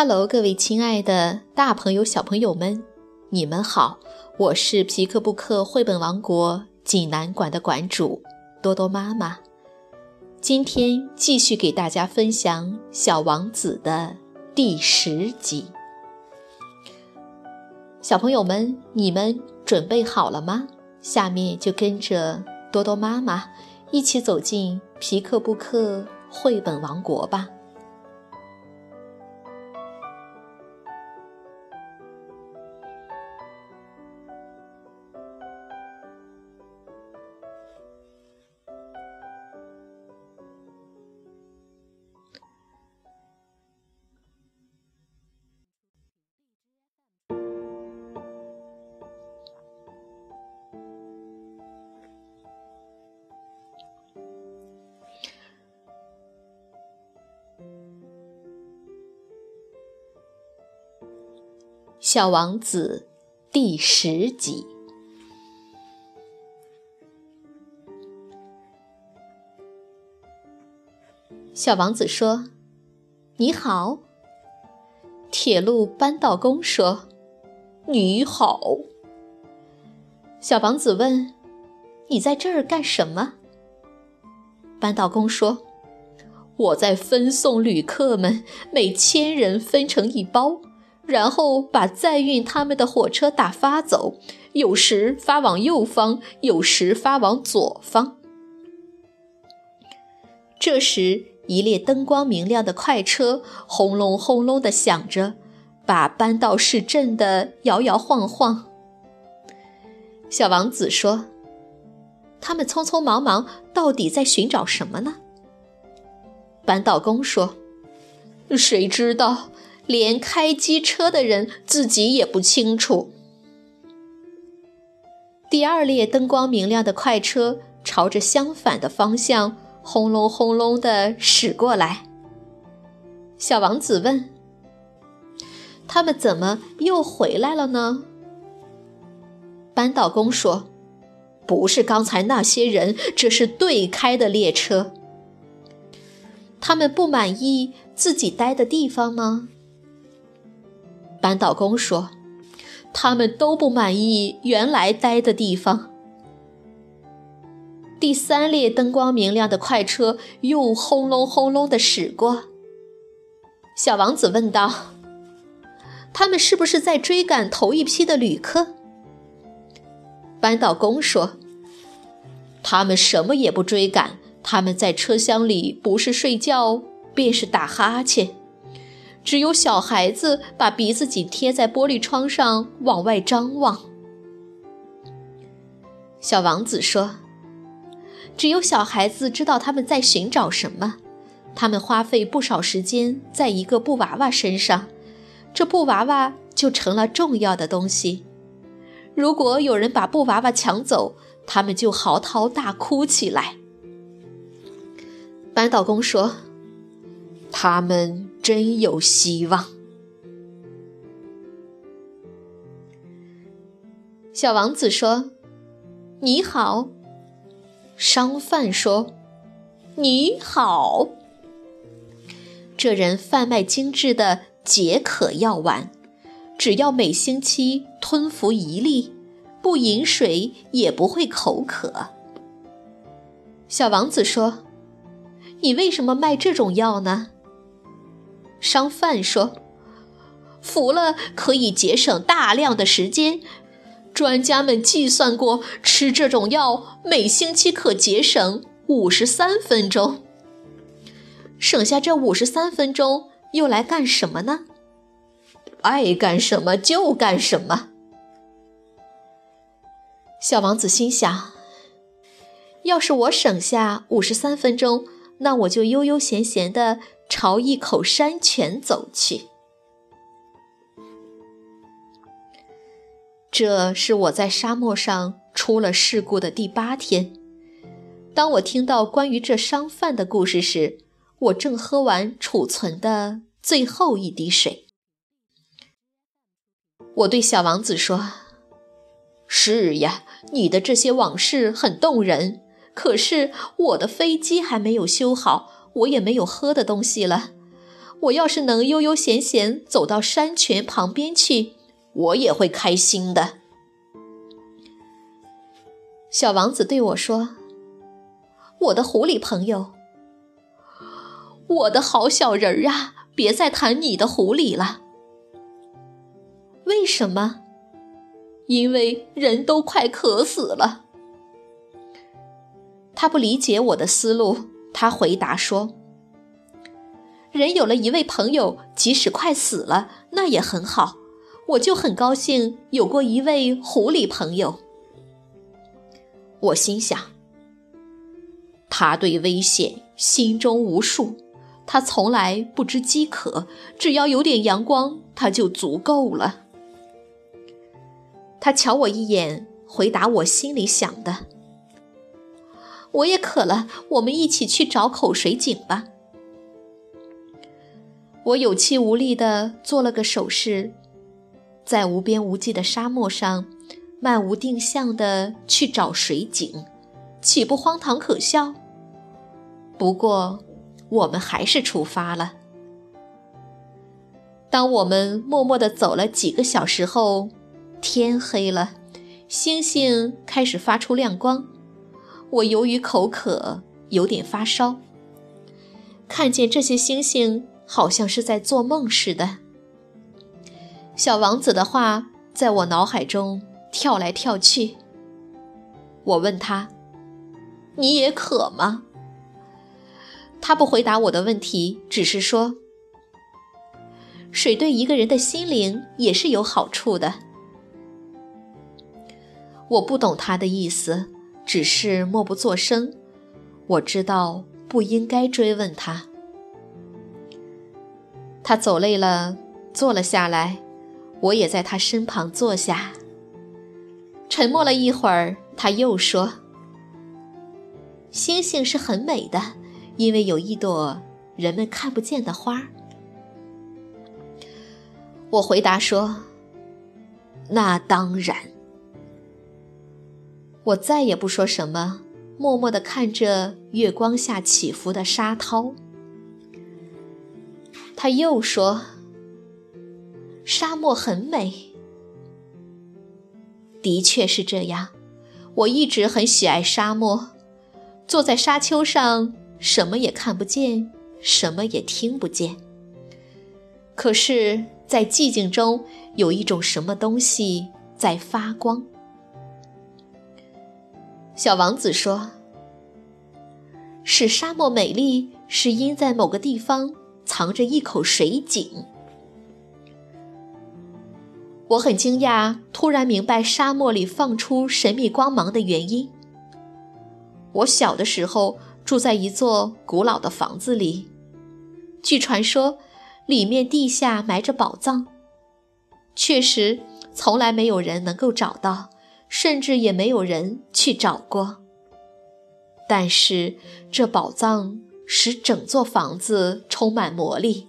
Hello，各位亲爱的大朋友、小朋友们，你们好！我是皮克布克绘本王国济南馆的馆主多多妈妈。今天继续给大家分享《小王子》的第十集。小朋友们，你们准备好了吗？下面就跟着多多妈妈一起走进皮克布克绘本王国吧。小王子第十集。小王子说：“你好。”铁路扳道工说：“你好。”小王子问：“你在这儿干什么？”扳道工说：“我在分送旅客们，每千人分成一包。”然后把载运他们的火车打发走，有时发往右方，有时发往左方。这时，一列灯光明亮的快车轰隆轰隆地响着，把搬道市震得摇摇晃晃。小王子说：“他们匆匆忙忙，到底在寻找什么呢？”扳道工说：“谁知道？”连开机车的人自己也不清楚。第二列灯光明亮的快车朝着相反的方向轰隆轰隆地驶过来。小王子问：“他们怎么又回来了呢？”扳道工说：“不是刚才那些人，这是对开的列车。他们不满意自己待的地方吗？”扳道工说：“他们都不满意原来待的地方。”第三列灯光明亮的快车又轰隆轰隆地驶过。小王子问道：“他们是不是在追赶头一批的旅客？”扳道工说：“他们什么也不追赶，他们在车厢里不是睡觉便是打哈欠。”只有小孩子把鼻子紧贴在玻璃窗上往外张望。小王子说：“只有小孩子知道他们在寻找什么。他们花费不少时间在一个布娃娃身上，这布娃娃就成了重要的东西。如果有人把布娃娃抢走，他们就嚎啕大哭起来。”扳道工说：“他们。”真有希望。小王子说：“你好。”商贩说：“你好。”这人贩卖精致的解渴药丸，只要每星期吞服一粒，不饮水也不会口渴。小王子说：“你为什么卖这种药呢？”商贩说：“服了可以节省大量的时间。专家们计算过，吃这种药每星期可节省五十三分钟。省下这五十三分钟，又来干什么呢？爱干什么就干什么。”小王子心想：“要是我省下五十三分钟，那我就悠悠闲闲的。”朝一口山泉走去。这是我在沙漠上出了事故的第八天。当我听到关于这商贩的故事时，我正喝完储存的最后一滴水。我对小王子说：“是呀，你的这些往事很动人。可是我的飞机还没有修好。”我也没有喝的东西了，我要是能悠悠闲闲走到山泉旁边去，我也会开心的。”小王子对我说：“我的狐狸朋友，我的好小人儿啊，别再谈你的狐狸了。为什么？因为人都快渴死了。”他不理解我的思路，他回答说：“人有了一位朋友，即使快死了，那也很好。我就很高兴有过一位狐狸朋友。”我心想，他对危险心中无数，他从来不知饥渴，只要有点阳光，他就足够了。他瞧我一眼，回答我心里想的。我也渴了，我们一起去找口水井吧。我有气无力地做了个手势，在无边无际的沙漠上，漫无定向地去找水井，岂不荒唐可笑？不过，我们还是出发了。当我们默默地走了几个小时后，天黑了，星星开始发出亮光。我由于口渴，有点发烧。看见这些星星，好像是在做梦似的。小王子的话在我脑海中跳来跳去。我问他：“你也渴吗？”他不回答我的问题，只是说：“水对一个人的心灵也是有好处的。”我不懂他的意思。只是默不作声。我知道不应该追问他。他走累了，坐了下来，我也在他身旁坐下。沉默了一会儿，他又说：“星星是很美的，因为有一朵人们看不见的花。”我回答说：“那当然。”我再也不说什么，默默地看着月光下起伏的沙涛。他又说：“沙漠很美。”的确是这样，我一直很喜爱沙漠。坐在沙丘上，什么也看不见，什么也听不见。可是，在寂静中，有一种什么东西在发光。小王子说：“使沙漠美丽，是因在某个地方藏着一口水井。”我很惊讶，突然明白沙漠里放出神秘光芒的原因。我小的时候住在一座古老的房子里，据传说，里面地下埋着宝藏。确实，从来没有人能够找到。甚至也没有人去找过。但是这宝藏使整座房子充满魔力。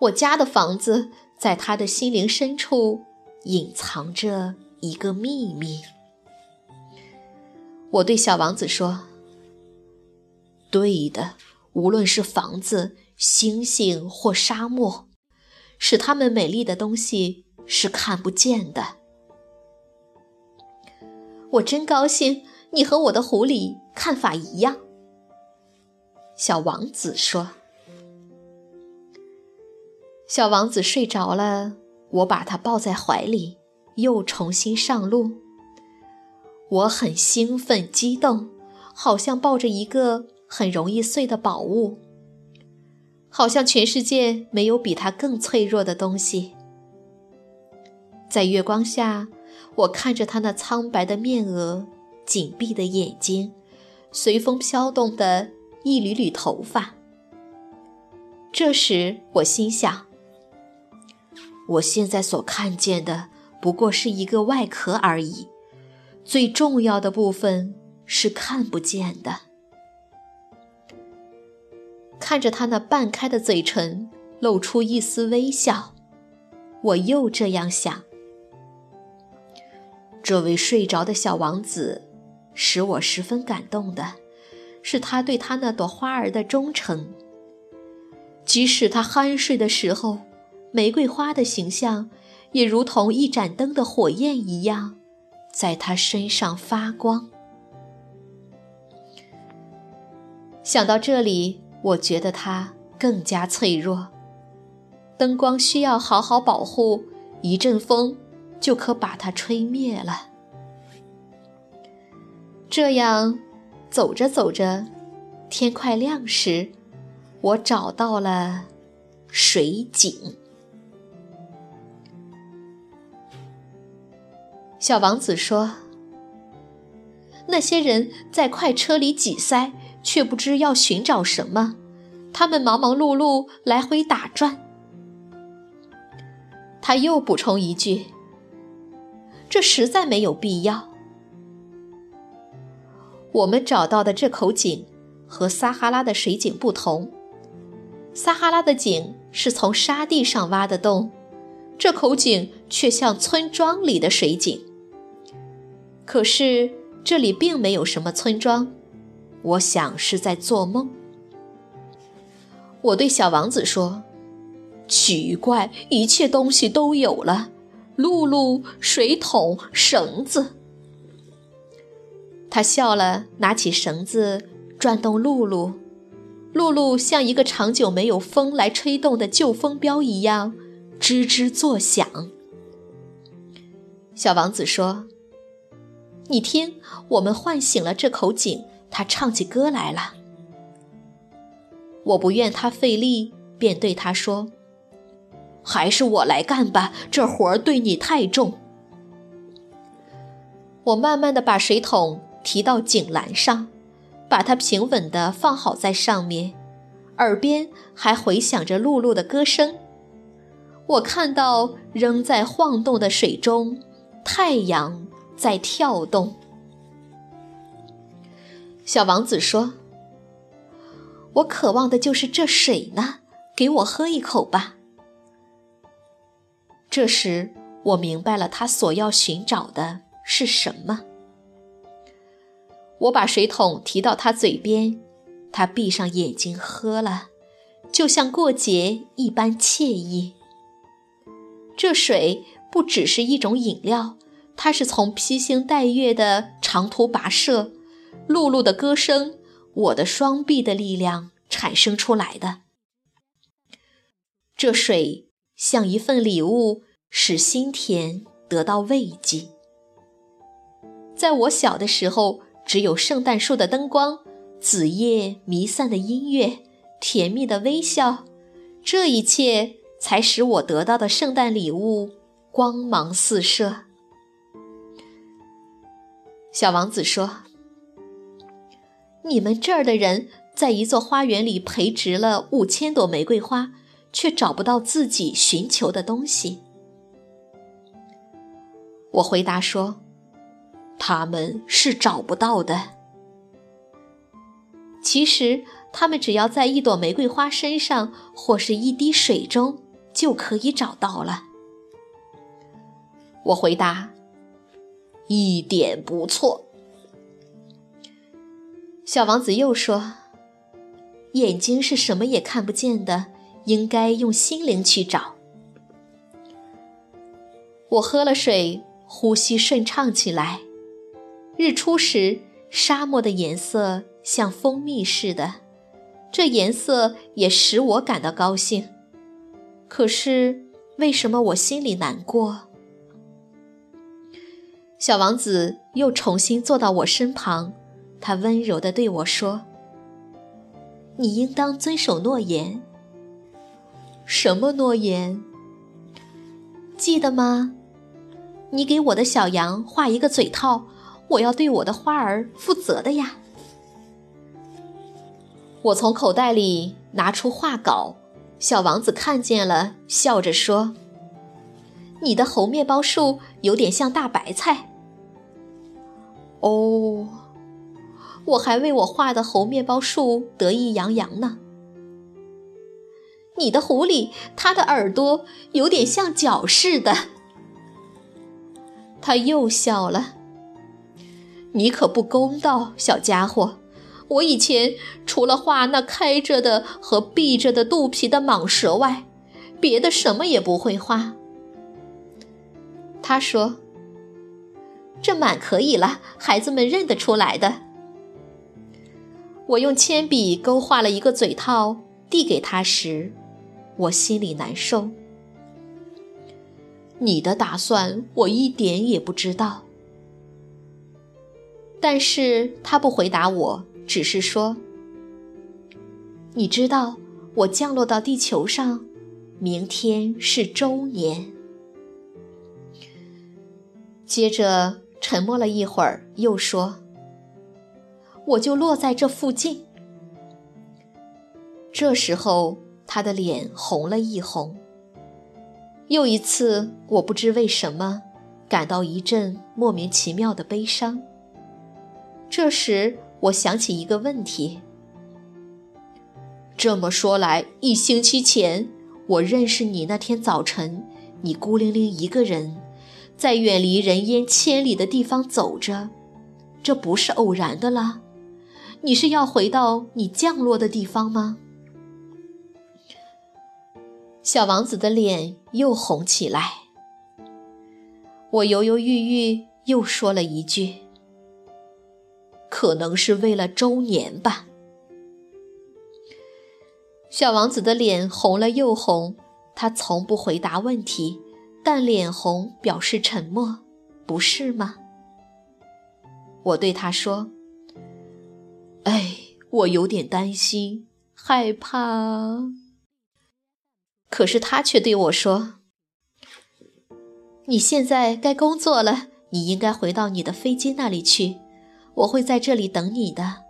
我家的房子在他的心灵深处隐藏着一个秘密。我对小王子说：“对的，无论是房子、星星或沙漠，使它们美丽的东西是看不见的。”我真高兴，你和我的狐狸看法一样。”小王子说。小王子睡着了，我把他抱在怀里，又重新上路。我很兴奋、激动，好像抱着一个很容易碎的宝物，好像全世界没有比它更脆弱的东西。在月光下。我看着他那苍白的面额、紧闭的眼睛、随风飘动的一缕缕头发。这时，我心想：我现在所看见的不过是一个外壳而已，最重要的部分是看不见的。看着他那半开的嘴唇，露出一丝微笑，我又这样想。这位睡着的小王子，使我十分感动的，是他对他那朵花儿的忠诚。即使他酣睡的时候，玫瑰花的形象也如同一盏灯的火焰一样，在他身上发光。想到这里，我觉得他更加脆弱。灯光需要好好保护，一阵风就可把它吹灭了。这样，走着走着，天快亮时，我找到了水井。小王子说：“那些人在快车里挤塞，却不知要寻找什么。他们忙忙碌碌，来回打转。”他又补充一句：“这实在没有必要。”我们找到的这口井和撒哈拉的水井不同，撒哈拉的井是从沙地上挖的洞，这口井却像村庄里的水井。可是这里并没有什么村庄，我想是在做梦。我对小王子说。奇怪，一切东西都有了：露露、水桶、绳子。他笑了，拿起绳子转动露露，露露像一个长久没有风来吹动的旧风标一样，吱吱作响。小王子说：“你听，我们唤醒了这口井，它唱起歌来了。”我不愿他费力，便对他说。还是我来干吧，这活儿对你太重。我慢慢的把水桶提到井栏上，把它平稳的放好在上面，耳边还回响着露露的歌声。我看到仍在晃动的水中，太阳在跳动。小王子说：“我渴望的就是这水呢，给我喝一口吧。”这时，我明白了他所要寻找的是什么。我把水桶提到他嘴边，他闭上眼睛喝了，就像过节一般惬意。这水不只是一种饮料，它是从披星戴月的长途跋涉、露露的歌声、我的双臂的力量产生出来的。这水。像一份礼物，使心田得到慰藉。在我小的时候，只有圣诞树的灯光、子夜弥散的音乐、甜蜜的微笑，这一切才使我得到的圣诞礼物光芒四射。小王子说：“你们这儿的人在一座花园里培植了五千朵玫瑰花。”却找不到自己寻求的东西。我回答说：“他们是找不到的。其实，他们只要在一朵玫瑰花身上，或是一滴水中，就可以找到了。”我回答：“一点不错。”小王子又说：“眼睛是什么也看不见的。”应该用心灵去找。我喝了水，呼吸顺畅起来。日出时，沙漠的颜色像蜂蜜似的，这颜色也使我感到高兴。可是，为什么我心里难过？小王子又重新坐到我身旁，他温柔地对我说：“你应当遵守诺言。”什么诺言？记得吗？你给我的小羊画一个嘴套，我要对我的花儿负责的呀。我从口袋里拿出画稿，小王子看见了，笑着说：“你的猴面包树有点像大白菜。”哦，我还为我画的猴面包树得意洋洋呢。你的狐狸，它的耳朵有点像脚似的。他又笑了。你可不公道，小家伙！我以前除了画那开着的和闭着的肚皮的蟒蛇外，别的什么也不会画。”他说：“这满可以了，孩子们认得出来的。”我用铅笔勾画了一个嘴套，递给他时，我心里难受。你的打算我一点也不知道。但是他不回答我，只是说：“你知道，我降落到地球上，明天是周年。”接着沉默了一会儿，又说：“我就落在这附近。”这时候他的脸红了一红。又一次，我不知为什么感到一阵莫名其妙的悲伤。这时，我想起一个问题。这么说来，一星期前我认识你那天早晨，你孤零零一个人，在远离人烟千里的地方走着，这不是偶然的啦。你是要回到你降落的地方吗？小王子的脸又红起来。我犹犹豫豫，又说了一句：“可能是为了周年吧。”小王子的脸红了又红，他从不回答问题，但脸红表示沉默，不是吗？我对他说：“哎，我有点担心，害怕。”可是他却对我说：“你现在该工作了，你应该回到你的飞机那里去。我会在这里等你的，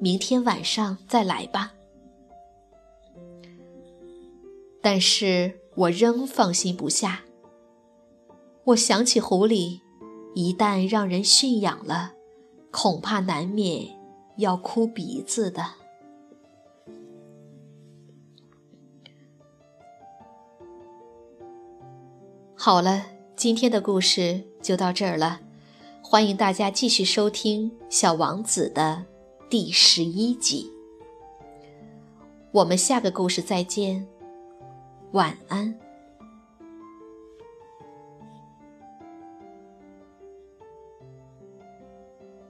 明天晚上再来吧。”但是我仍放心不下。我想起狐狸，一旦让人驯养了，恐怕难免要哭鼻子的。好了，今天的故事就到这儿了。欢迎大家继续收听《小王子》的第十一集。我们下个故事再见，晚安。